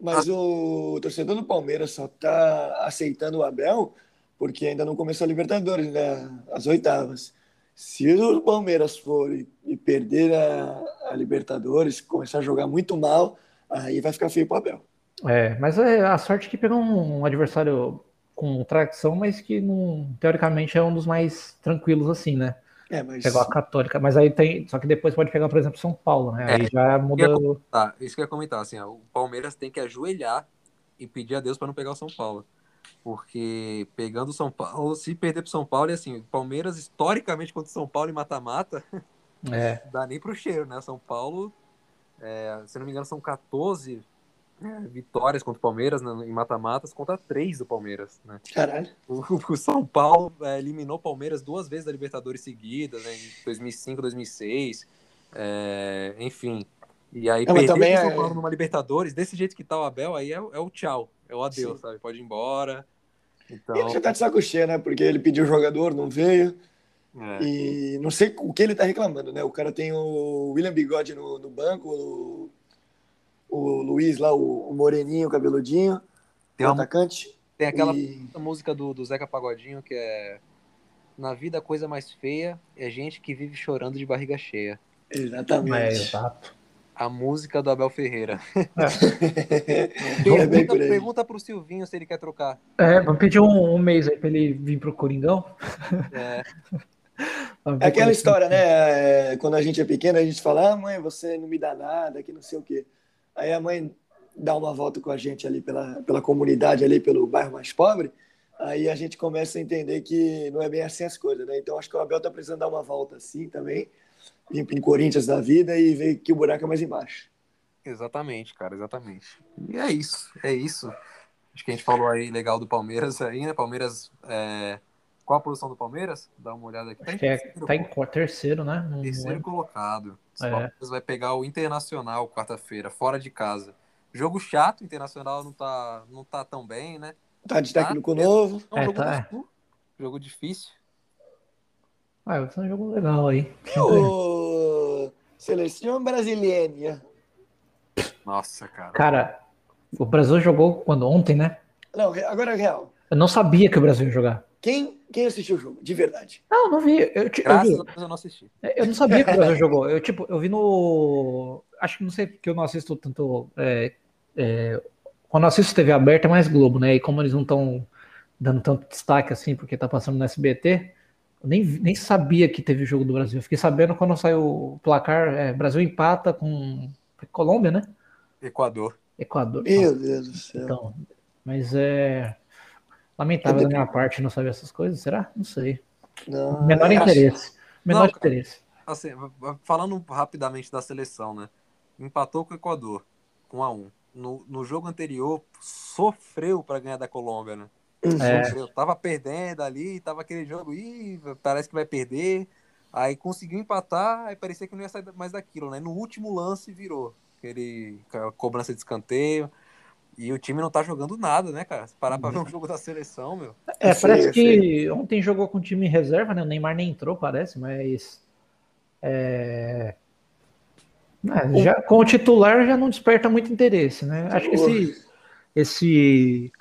Mas o torcedor do Palmeiras só tá aceitando o Abel porque ainda não começou a Libertadores, né? As oitavas. Se o Palmeiras for e, e perder a, a Libertadores, começar a jogar muito mal, aí vai ficar feio pro Abel. É, mas é a sorte que pegou um, um adversário com tradição, mas que não, teoricamente é um dos mais tranquilos, assim, né? É, mas Pegou a Católica, mas aí tem. Só que depois pode pegar, por exemplo, São Paulo, né? Aí já muda. tá, isso que eu ia comentar, assim, ó, o Palmeiras tem que ajoelhar e pedir a Deus para não pegar o São Paulo. Porque pegando o São Paulo, se perder pro São Paulo, é assim, o Palmeiras, historicamente, contra o São Paulo em mata-mata, É, [LAUGHS] dá nem pro cheiro, né? São Paulo, é, se não me engano, são 14 é, vitórias contra o Palmeiras né, em mata-matas contra 3 do Palmeiras, né? caralho. O, [LAUGHS] o São Paulo é, eliminou o Palmeiras duas vezes da Libertadores seguidas, né, em 2005, 2006, é, enfim. E aí É, mas perder também pro São é- Paulo numa Libertadores, desse jeito que tá o Abel, aí é, o- é o tchau, é o adeus, Sim. sabe? Pode ir embora. Então, ele já tá de saco cheio, né? Porque ele pediu jogador, não veio. é, E não sei o que ele tá reclamando, né? O cara tem o William Bigode no, no banco, o, o Luiz lá, o, o moreninho, o cabeludinho, tem, o uma- atacante. tem aquela E- música do, do Zeca Pagodinho que é Na vida a coisa mais feia é gente que vive chorando de barriga cheia. É, Exatamente. exato. A música do Abel Ferreira. É [LAUGHS] Pergunta, aí. pergunta pro Silvinho se ele quer trocar. É, vamos pedir um, um mês aí pra ele vir pro Coringão. É, [LAUGHS] É aquela como- história, né? É, Quando a gente é pequeno, a gente fala, ah, mãe, você não me dá nada, que não sei o quê. Aí a mãe dá uma volta com a gente ali pela, pela comunidade, ali pelo bairro mais pobre. Aí a gente começa a entender que não é bem assim as coisas, né? Então acho que o Abel tá precisando dar uma volta assim também, vir pro Corinthians da vida e ver que o buraco é mais embaixo. exatamente, cara, exatamente. E é isso, é isso. Acho que a gente falou aí legal do Palmeiras aí, né? Palmeiras. é, Qual a posição do Palmeiras? Dá uma olhada aqui. Tá em Acho que é, terceiro, tá em terceiro, né? Não Terceiro lembro. colocado. O É. Palmeiras vai pegar o Internacional quarta-feira, fora de casa. Jogo chato, o Internacional não tá, não tá tão bem, né? Tá de técnico Ah, novo. É um É, jogo tá. difícil. Jogo difícil. Ah, vai ser um jogo legal aí. O Seleção Brasileira. Nossa, cara. Cara, o Brasil jogou quando? Ontem, né? Não, agora é real. Eu não sabia que o Brasil ia jogar. Quem, quem assistiu o jogo? De verdade. Não, eu não vi. Eu, ti- eu, Graças vi. a Deus eu não assisti. Eu não sabia que o Brasil jogou. Eu, tipo, eu vi no. Acho que não sei porque eu não assisto tanto. é, é, quando eu assisto TV aberta é mais Globo, né? E como eles não estão dando tanto destaque assim, porque tá passando no SBT, eu nem, nem sabia que teve jogo do Brasil. Eu fiquei sabendo quando saiu o placar. é, Brasil empata com Colômbia, né? Equador. Equador. Meu Deus do céu. Então, mas é lamentável da minha parte não saber essas coisas, será? Não sei. Não, Menor é, interesse. Menor Não, interesse. Assim, falando rapidamente da seleção, né? Empatou com o Equador, 1 a 1 no, no jogo anterior, sofreu para ganhar da Colômbia, né? É. Sofreu. Tava perdendo ali, tava aquele jogo, ih, parece que vai perder. Aí conseguiu empatar, aí parecia que não ia sair mais daquilo, né? No último lance virou. Aquele aquela cobrança de escanteio. E o time não tá jogando nada, né, cara? Se parar pra ver um jogo da seleção, meu. É, feio, parece é que ontem jogou com time em reserva, né? O Neymar nem entrou, parece, mas. é, é, já, com o titular já não desperta muito interesse, né? Acho que esse, esse,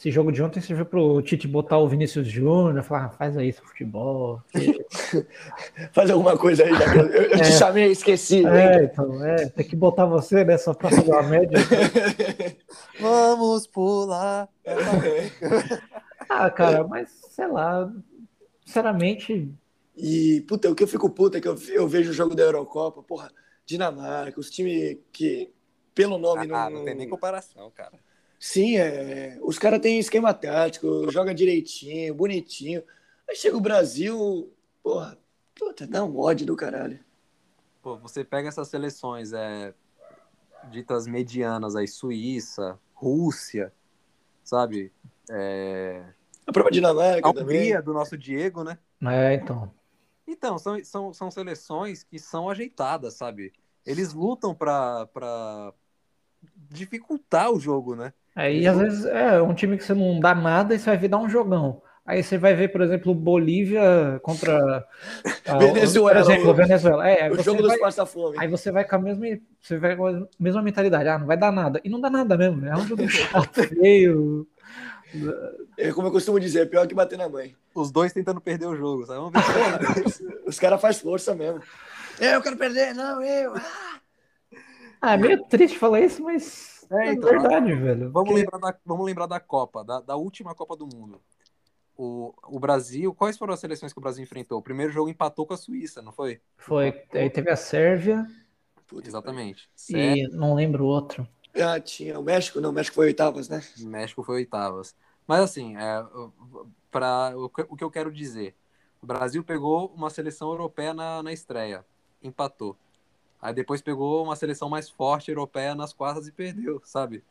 esse jogo de ontem serviu pro Tite botar o Vinícius Júnior, falar, ah, faz aí seu futebol. [LAUGHS] Faz alguma coisa aí, já que eu, eu- eu te É. chamei e esqueci. É, então, é, tem que botar você nessa pra fazer uma média. Vamos pular. [LAUGHS] Ah, cara, mas sei lá, sinceramente, E, puta, o que eu fico puta é que eu, eu vejo o jogo da Eurocopa, porra, Dinamarca, os times que, pelo nome, não. Ah, não tem nem comparação, cara. Sim, é, os caras têm esquema tático, joga direitinho, bonitinho. Aí chega o Brasil, porra, puta, dá um ódio do caralho. Pô, você pega essas seleções é, ditas medianas aí, Suíça, Rússia, sabe? É, A própria Dinamarca a também. Hungria do nosso Diego, né? é, então. Então, são, são, são seleções que são ajeitadas, sabe? Eles lutam pra, pra dificultar o jogo, né? Aí às vezes é um time que você não dá nada e você vai ver dar um jogão. Aí você vai ver, por exemplo, Bolívia contra [LAUGHS] a, Venezuela, Por exemplo, o- Venezuela. É, aí O você jogo vai, dos passa-fome. aí você vai com a mesma, você vai com a mesma mentalidade. Ah, não vai dar nada. E não dá nada mesmo. É um jogo [LAUGHS] chato, feio. É como eu costumo dizer, é pior que bater na mãe. Os dois tentando perder o jogo, sabe? Vamos ver. [LAUGHS] Os caras fazem força mesmo. Eu quero perder, não, eu. Ah, Ah, é meio triste falar isso, mas É, é, então, verdade, velho. Vamos Porque- lembrar, da, vamos lembrar da Copa, da, da última Copa do Mundo. O, o Brasil, quais foram as seleções que o Brasil enfrentou? O primeiro jogo empatou com a Suíça, não foi? Foi, aí teve a Sérvia puta, Exatamente. e não lembro o outro. Ah, tinha o México, não, o México foi oitavas, né? México foi oitavas. Mas assim, é, para o, que- o que eu quero dizer, o Brasil pegou uma seleção europeia na, na estreia, empatou. Aí depois pegou uma seleção mais forte europeia nas quartas e perdeu, sabe?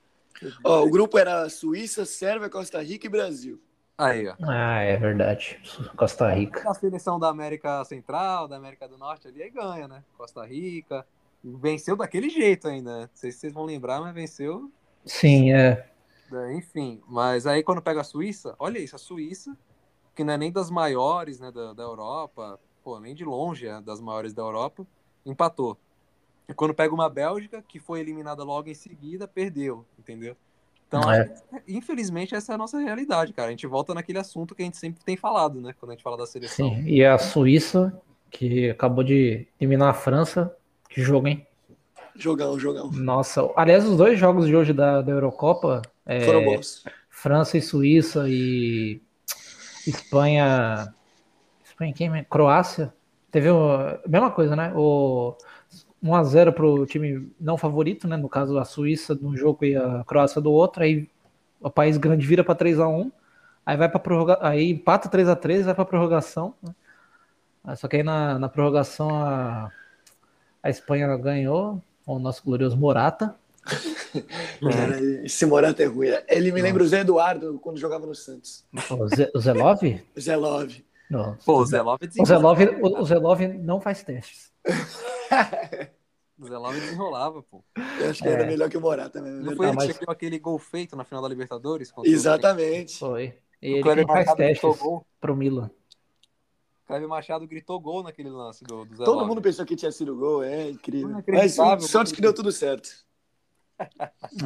Ó, o grupo era Suíça, Sérvia, Costa Rica e Brasil. Aí, ó. Ah, é verdade. Costa Rica. A seleção da América Central, da América do Norte ali, aí ganha, né? Costa Rica. Venceu daquele jeito ainda, né? Não sei se vocês vão lembrar, mas venceu Sim, é. É, Enfim, mas aí quando pega a Suíça, olha isso, a Suíça, que não é nem das maiores né, da, da Europa, pô, nem de longe é das maiores da Europa, empatou. E quando pega uma Bélgica, que foi eliminada logo em seguida, perdeu, entendeu? Então, É. que, infelizmente, essa é a nossa realidade, cara. A gente volta naquele assunto que a gente sempre tem falado, né? Quando a gente fala da seleção. Sim. E a Suíça que acabou de eliminar a França. Que jogo, hein? Jogão, jogão. Nossa, aliás, os dois jogos de hoje da, da Eurocopa, é, Foram bons. França e Suíça e Espanha. Espanha quem? Croácia. Teve a mesma coisa, né? O 1x0 pro time não favorito, né? No caso, a Suíça de um jogo e a Croácia do outro. Aí o país grande vira para 3x1. Aí vai para prorrogação. Aí empata 3x3, vai para prorrogação. né? Ah, Só que aí na, na prorrogação a, a Espanha ganhou com o nosso glorioso Morata. [LAUGHS] Cara, esse Morata é ruim. Ele me lembra o Zé Eduardo quando jogava no Santos. O, o? Zé Love. Não. Pô, o Zelov O desenrolava. Zelov, o, o Zelov não faz testes. [LAUGHS] O Zelov desenrolava, pô. Eu acho que era melhor que o Morata mesmo. é Não foi verdade. ele mas- que aquele gol feito na final da Libertadores? contra o- Exatamente. Foi. E O ele faz Machado testes gol. pro Milan. O Kleber Machado gritou gol naquele lance do, do Zelov. Todo mundo pensou que tinha sido gol, é incrível. Mas sorte que deu tudo certo.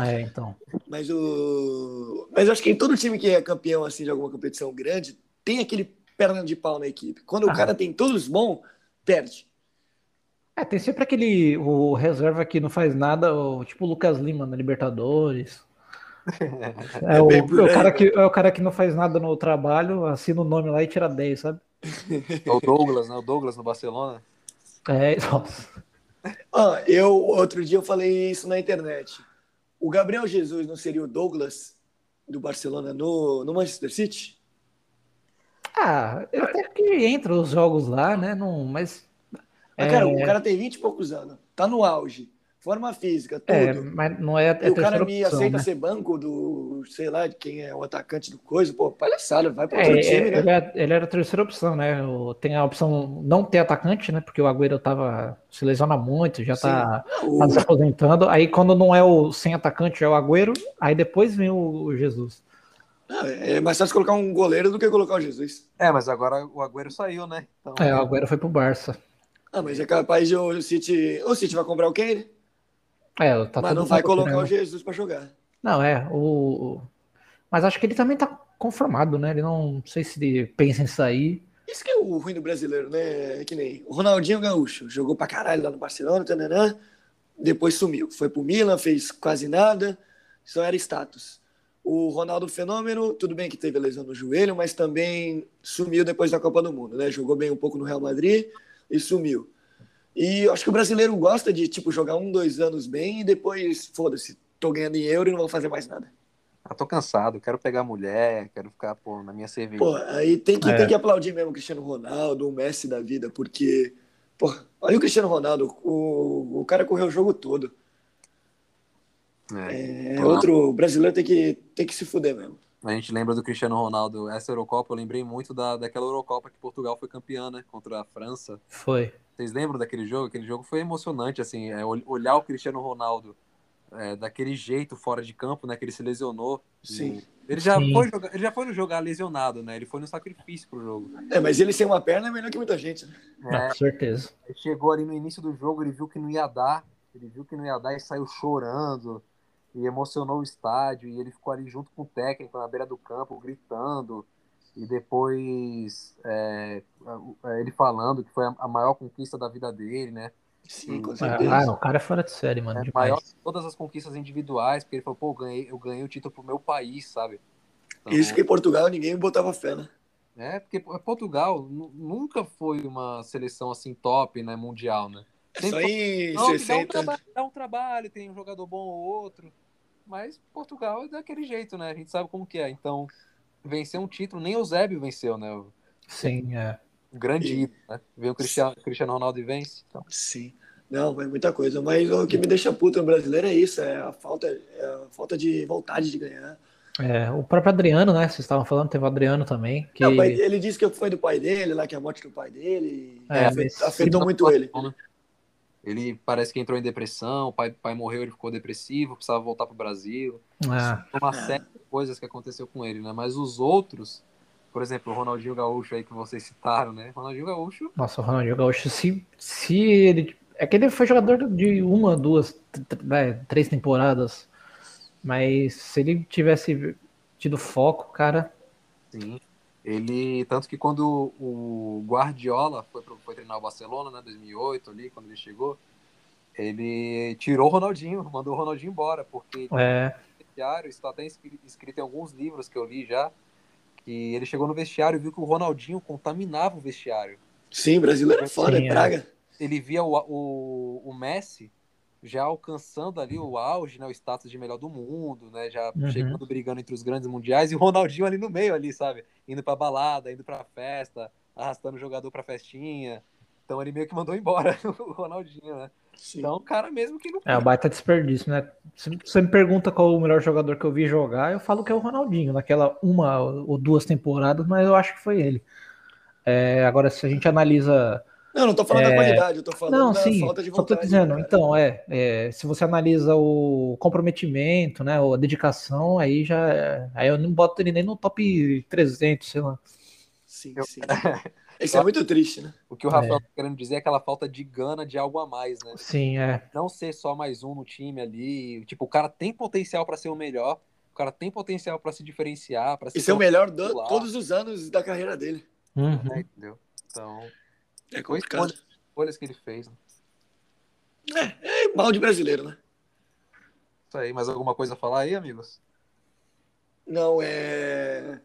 É, então. Mas o. Mas eu acho que em todo time que é campeão assim de alguma competição grande, tem aquele perna de pau na equipe. Quando Ah. o cara tem todos bons, perde. É, tem sempre aquele o reserva que não faz nada, o, tipo o Lucas Lima na Libertadores. [LAUGHS] É, o, bem por é o cara que, é o cara que não faz nada no trabalho, assina o nome lá e tira 10, sabe? [LAUGHS] É o Douglas, né? O Douglas no Barcelona. É, [LAUGHS] nossa. Ah, eu outro dia eu falei isso na internet. O Gabriel Jesus não seria o Douglas do Barcelona no, no Manchester City? Ah, eu até que entra os jogos lá, né? Não, mas. Mas, cara, o cara tem 20 e poucos anos, tá no auge, forma física, tudo. É, mas não é, é e o cara me opção, aceita né? ser banco do, sei lá, de quem é o atacante do coisa. Pô, palhaçada, vai pro É, outro time, ele, né? é- ele era a terceira opção, né? Tem a opção não ter atacante, né? Porque o Agüero tava se lesiona muito, já tá, tá se aposentando. Aí quando não é o sem atacante, é o Agüero. Aí depois vem o, o Jesus. Ah, É mais fácil colocar um goleiro do que colocar o Jesus. É, mas agora o Agüero saiu, né? Então, É, o Agüero foi pro Barça. Ah, mas é capaz de o City. O City vai comprar o Kane, É, tá mas não vai colocar o Jesus pra jogar. Não, é, o. o- Mas acho que ele também tá conformado, né? Ele não, não sei se ele pensa em sair. Isso que é o ruim do brasileiro, né? É que nem o Ronaldinho Gaúcho. Jogou pra caralho lá no Barcelona, tananã, depois sumiu. Foi pro Milan, fez quase nada, só era status. O Ronaldo Fenômeno, tudo bem que teve a lesão no joelho, mas também sumiu depois da Copa do Mundo, né? Jogou bem um pouco no Real Madrid e sumiu. E acho que o brasileiro gosta de, tipo, jogar um, dois anos bem e depois, foda-se, tô ganhando em euro e não vou fazer mais nada. Ah, tô cansado, quero pegar mulher, quero ficar, pô, na minha cerveja. Pô, aí tem que, É. tem que aplaudir mesmo o Cristiano Ronaldo, o Messi da vida, porque, pô, olha o Cristiano Ronaldo, o, o cara correu o jogo todo. É. É, Ah. outro brasileiro tem que, tem que se fuder mesmo. A gente lembra do Cristiano Ronaldo, essa Eurocopa, eu lembrei muito da, daquela Eurocopa que Portugal foi campeã, né? Contra a França. Foi. Vocês lembram daquele jogo? Aquele jogo foi emocionante, assim, é, ol- olhar o Cristiano Ronaldo é, daquele jeito fora de campo, né? Que ele se lesionou. Sim. Ele já, Sim. foi jogar, ele já foi no jogar lesionado, né? Ele foi no sacrifício pro jogo. É, mas ele sem uma perna é melhor que muita gente, né? Ah, É, com certeza. ele chegou ali no início do jogo, ele viu que não ia dar, ele viu que não ia dar e saiu chorando e emocionou o estádio e ele ficou ali junto com o técnico na beira do campo gritando e depois é, a- ele falando que foi a- maior conquista da vida dele, né? Sim, com Ah, o cara é fora de série, mano. É, maior de todas as conquistas individuais, porque ele falou, pô, eu ganhei, eu ganhei o título pro meu país, sabe? Então, Isso que em Portugal ninguém botava fé, né? É, porque Portugal nu- nunca foi uma seleção assim top, né, mundial, né? É Sempre só em Não, que dá um, 60. trabalho, dá um trabalho, tem um jogador bom ou outro. Mas Portugal é daquele jeito, né? A gente sabe como que é. Então, vencer um título, nem o Zébio venceu, né? Sim, é. o grande E- ídolo, né? Vem o Cristiano, Cristiano Ronaldo e vence. Então, Sim. Não, é muita coisa. Mas o que me deixa puto no brasileiro é isso, é a falta, é a falta de vontade de ganhar. É, o próprio Adriano, né? Vocês estavam falando, teve o Adriano também. Que... Não, ele disse que foi do pai dele, lá que é a morte do pai dele, É, afe- mas- afetou muito ele. né? Ele parece que entrou em depressão, o pai, pai morreu, ele ficou depressivo, precisava voltar pro Brasil. Ah, Uma É. série de coisas que aconteceu com ele, né? Mas os outros, por exemplo, o Ronaldinho Gaúcho aí que vocês citaram, né? Ronaldinho Gaúcho nossa, o Ronaldinho Gaúcho, se, se ele. É que ele foi jogador de uma, duas, t- t- é, três temporadas. Mas se ele tivesse tido foco, cara. Sim. Ele, tanto que quando o Guardiola foi, pro, foi treinar o Barcelona, né, 2008 ali, quando ele chegou, ele tirou o Ronaldinho, mandou o Ronaldinho embora, porque É, vestiário, isso está até escri- escrito em alguns livros que eu li já, que ele chegou no vestiário e viu que o Ronaldinho contaminava o vestiário. Sim, brasileiro é foda, Sim, é é. praga. Ele via o, o, o Messi já alcançando ali o auge, né, o status de melhor do mundo, né, já Uhum. chegando brigando entre os grandes mundiais e o Ronaldinho ali no meio ali, sabe, indo pra balada, indo pra festa, arrastando o jogador pra festinha. Então ele meio que mandou embora [LAUGHS] o Ronaldinho, né? Sim. Então o cara mesmo que não é um baita desperdício, né? Se você me pergunta qual o melhor jogador que eu vi jogar, eu falo que é o Ronaldinho, naquela uma ou duas temporadas, mas eu acho que foi ele. É, agora, se a gente analisa Não, não tô falando da qualidade, eu tô falando Não, da sim, falta de só tô vontade. dizendo. cara. Então, é, é, se você analisa o comprometimento, né, ou a dedicação, aí já, é- aí eu não boto ele nem no top 300, sei lá. Sim, Eu- sim. [LAUGHS] Isso é muito triste, né? O que o Rafael tá querendo dizer é aquela falta de gana de algo a mais, né? Sim, é. Não ser só mais um no time ali. Tipo, o cara tem potencial pra ser o melhor. O cara tem potencial pra se diferenciar, para Esse é o melhor de titular. todos os anos da carreira dele. Uhum. né, entendeu? Então, É complicado. escolhas, escolhas que ele fez. Né? É mal de brasileiro, né? Isso aí, mais alguma coisa a falar aí, amigos? Não, é.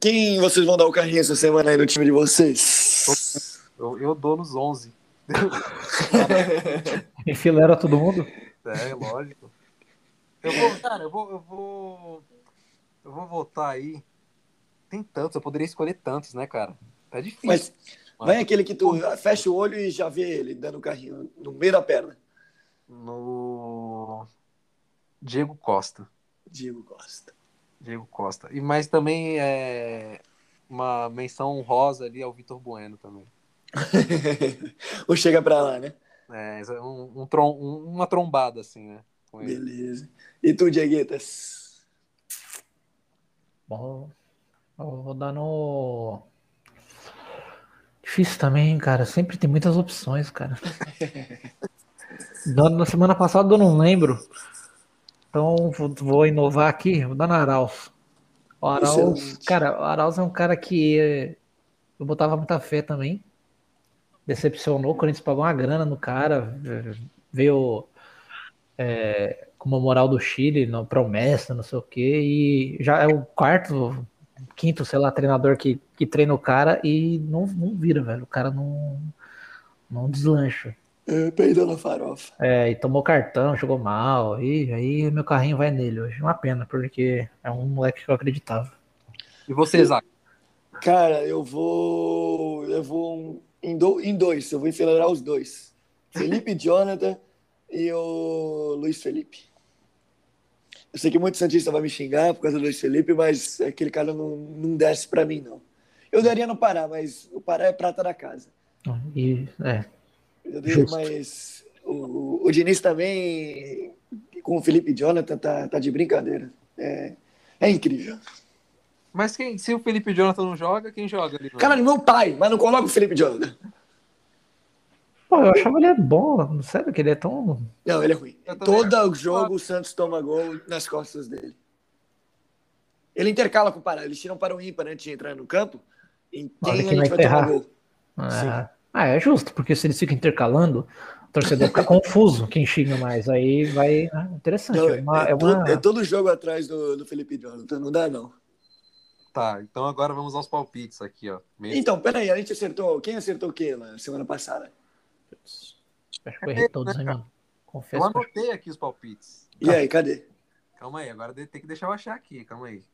Quem vocês vão dar o carrinho essa semana aí no time de vocês? Eu, eu dou nos 11. [LAUGHS] Enfileira todo mundo? É, lógico. Eu vou, cara, eu vou, eu vou. Eu vou votar aí. Tem tantos, eu poderia escolher tantos, né, cara? É difícil. Mas vai aquele que tu fecha o olho e já vê ele dando o carrinho no meio da perna. No. Diego Costa. Diego Costa. Diego Costa. E mas também é uma menção honrosa ali ao Vitor Bueno também. [LAUGHS] Ou chega pra lá, né? É, um, um trom- um- uma trombada assim, né? com ele. Beleza. E tu, Dieguetas? Bom, eu vou dar no. Difícil também, cara. Sempre tem muitas opções, cara. Na na semana passada eu não lembro. Então vou, inovar aqui. Vou dar no Arauz. O Arauz, cara, o Arauz é um cara que eu botava muita fé também. Decepcionou, o Corinthians pagou uma grana no cara. Veio é, com uma moral do Chile, não, promessa, não sei o quê, e já é o quarto, quinto, sei lá, treinador que, que treina o cara e não, não vira, velho. O cara não, não deslancha. É, peidou na farofa. É, e tomou cartão, jogou mal, e aí meu carrinho vai nele hoje. Uma pena, porque é um moleque que eu acreditava. E você, Zac? Cara, eu vou. Eu vou em, do- em dois. Eu vou enfileirar os dois: Felipe Jonathan e o Luiz Felipe. Eu sei que muito Santista vai me xingar por causa do Luiz Felipe, mas aquele cara não, não desce pra mim, não. Eu daria no Pará, mas o Pará é prata da casa. E, é, Eu mas o, o Diniz também, com o Felipe Jonathan, tá, tá de brincadeira. É, é incrível. Mas quem, se o Felipe Jonathan não joga, quem joga Cara, meu pai, mas não coloca o Felipe Jonathan. Pô, eu achava ele bom, sério que ele é tão. Não, ele é ruim. Todo jogo o Santos toma gol nas costas dele. Ele intercala com o Pará. Eles tiram para o ímpar antes de entrar no campo. Em quem que a gente vai vai tomar gol. Ah, ah, é justo, porque se eles ficam intercalando, o torcedor fica confuso quem xinga mais. Aí vai. ah, interessante. Não, é uma, é, é todo, uma- é todo jogo atrás do, do Felipe Jonathan. Não dá, não. Tá, então agora vamos aos palpites aqui, ó. Meio- Então, peraí, a gente acertou. Quem acertou o quê na semana passada? Acho que eu errei todos, hein, mano. Eu Confesso. eu- anotei aqui os palpites. E aí, cadê? Calma aí, agora tem que deixar eu achar aqui, calma aí.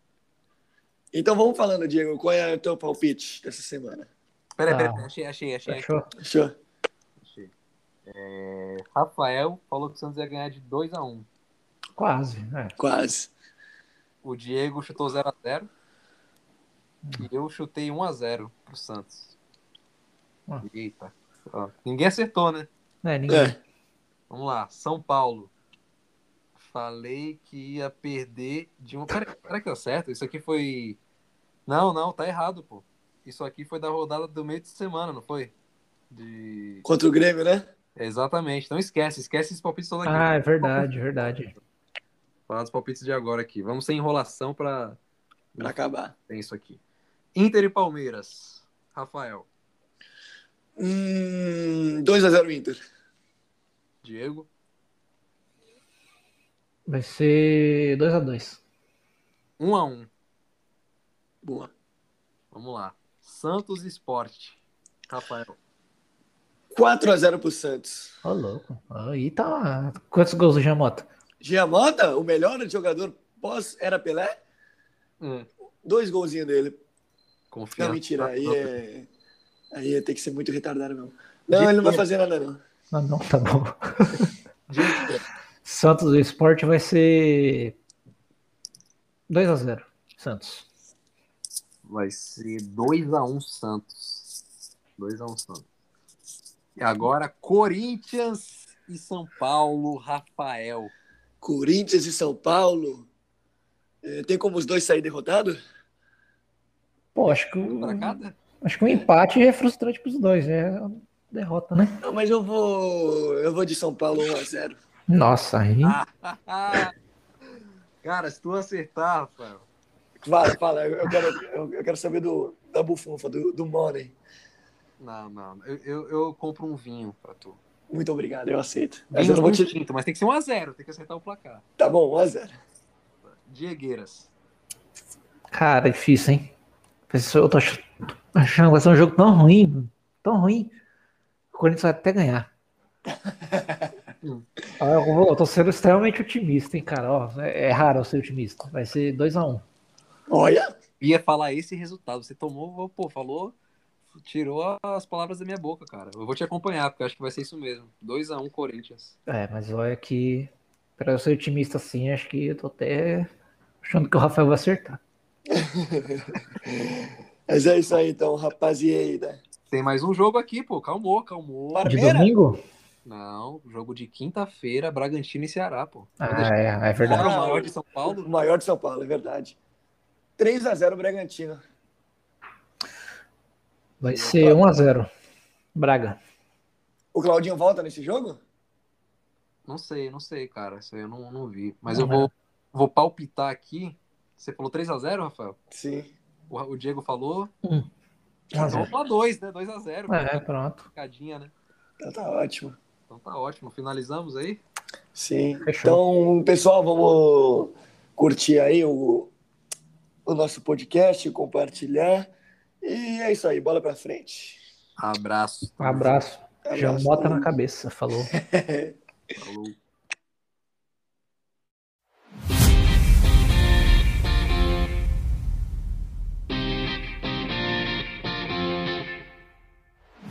Então vamos falando, Diego. Qual é o teu palpite dessa semana? Peraí, peraí, peraí, achei, achei, achei. Achou? Achou? achei. É, Rafael falou que o Santos ia ganhar de 2x1. Quase. É. Quase. O Diego chutou 0x0. Hum. E eu chutei 1x0 pro Santos. Ah. Eita. Ó, ninguém acertou, né? É, ninguém. É. Vamos lá, São Paulo. Falei que ia perder de um. Pera, será que deu certo? Isso aqui foi. Não, não, tá errado, pô. Isso aqui foi da rodada do meio de semana, não foi? De. Contra o Grêmio, né? Exatamente. Então esquece, esquece esses palpites todos aqui. Ah, é verdade, verdade. Falar dos palpites de agora aqui. Vamos sem enrolação pra, Pra acabar. Tem isso aqui. Inter e Palmeiras. Rafael. Hum, 2x0 Inter. Diego. Vai ser 2x2. 1 a 1 Boa. Vamos lá. Santos e Sport. Rafael. 4x0 pro Santos. Ô, louco. Aí tá. Quantos gols do Jamota? Giamota, o melhor jogador pós era Pelé? Hum. Dois golzinhos dele. Confiança. Não, mentira. Aí é. Aí ia ter que ser muito retardado mesmo. Não, ele não vai fazer nada, não. Ah, não, tá bom. [LAUGHS] Santos do Esporte vai ser 2x0. Santos. Vai ser 2x1 Santos. 2x1 Santos. E agora, Corinthians e São Paulo, Rafael. Corinthians e São Paulo. É, tem como os dois sair derrotados? Pô, acho que, Um pra o- cada? acho que um empate é frustrante pros dois. É uma derrota, né? Não, mas eu vou. Eu vou de São Paulo 1x0. Nossa, aí. [LAUGHS] Cara, se tu acertar, Rafael. Fala, fala. Eu quero, eu, quero saber do, da bufunfa, do, do Money. Não, não. Eu, eu, eu compro um vinho pra tu. Muito obrigado, eu aceito. Mas eu não vou te. tinto, mas tem que ser 1x0, tem que acertar o placar. Tá bom, 1x0. Diegueiras. Cara, é difícil, hein? Eu tô ach- achando que vai ser um jogo tão ruim. Tão ruim. O Corinthians vai até ganhar. [LAUGHS] Ah, eu, vou- eu tô sendo extremamente otimista, hein, cara. Ó, é, é raro eu ser otimista. Vai ser 2x1. Olha, Ia falar esse resultado. Você tomou, pô, falou, tirou as palavras da minha boca, cara. Eu vou te acompanhar, porque eu acho que vai ser isso mesmo. 2x1 Corinthians. É, mas olha que. Pra eu ser otimista assim, acho que eu tô até achando que o Rafael vai acertar. [LAUGHS] mas é isso aí então, rapaziada. Tem mais um jogo aqui, pô. Calmou, calmou. Para. De Primeira? domingo? Não, jogo de quinta-feira, Bragantino e Ceará, pô. Ah, é, é o verdade. Ah, maior de São O Paulo. maior de São Paulo, é verdade. 3x0 Bragantino. Vai ser 1x0. Braga. O Claudinho volta nesse jogo? Não sei, não sei, cara. Isso aí eu não, não vi. Mas Não, eu vou, vou palpitar aqui. Você falou 3x0, Rafael? Sim. O, o Diego falou. Um Então 1x0. vamos falar 2, né? 2x0. É, pronto. Picadinha, né? Então tá ótimo. Então tá ótimo. Finalizamos aí? Sim. Fechou. Então, pessoal, vamos curtir aí o, o nosso podcast, compartilhar. E é isso aí, bola pra frente. Abraço. Um abraço. Já Abraço. bota na cabeça. Falou. [LAUGHS] [LAUGHS] Falou.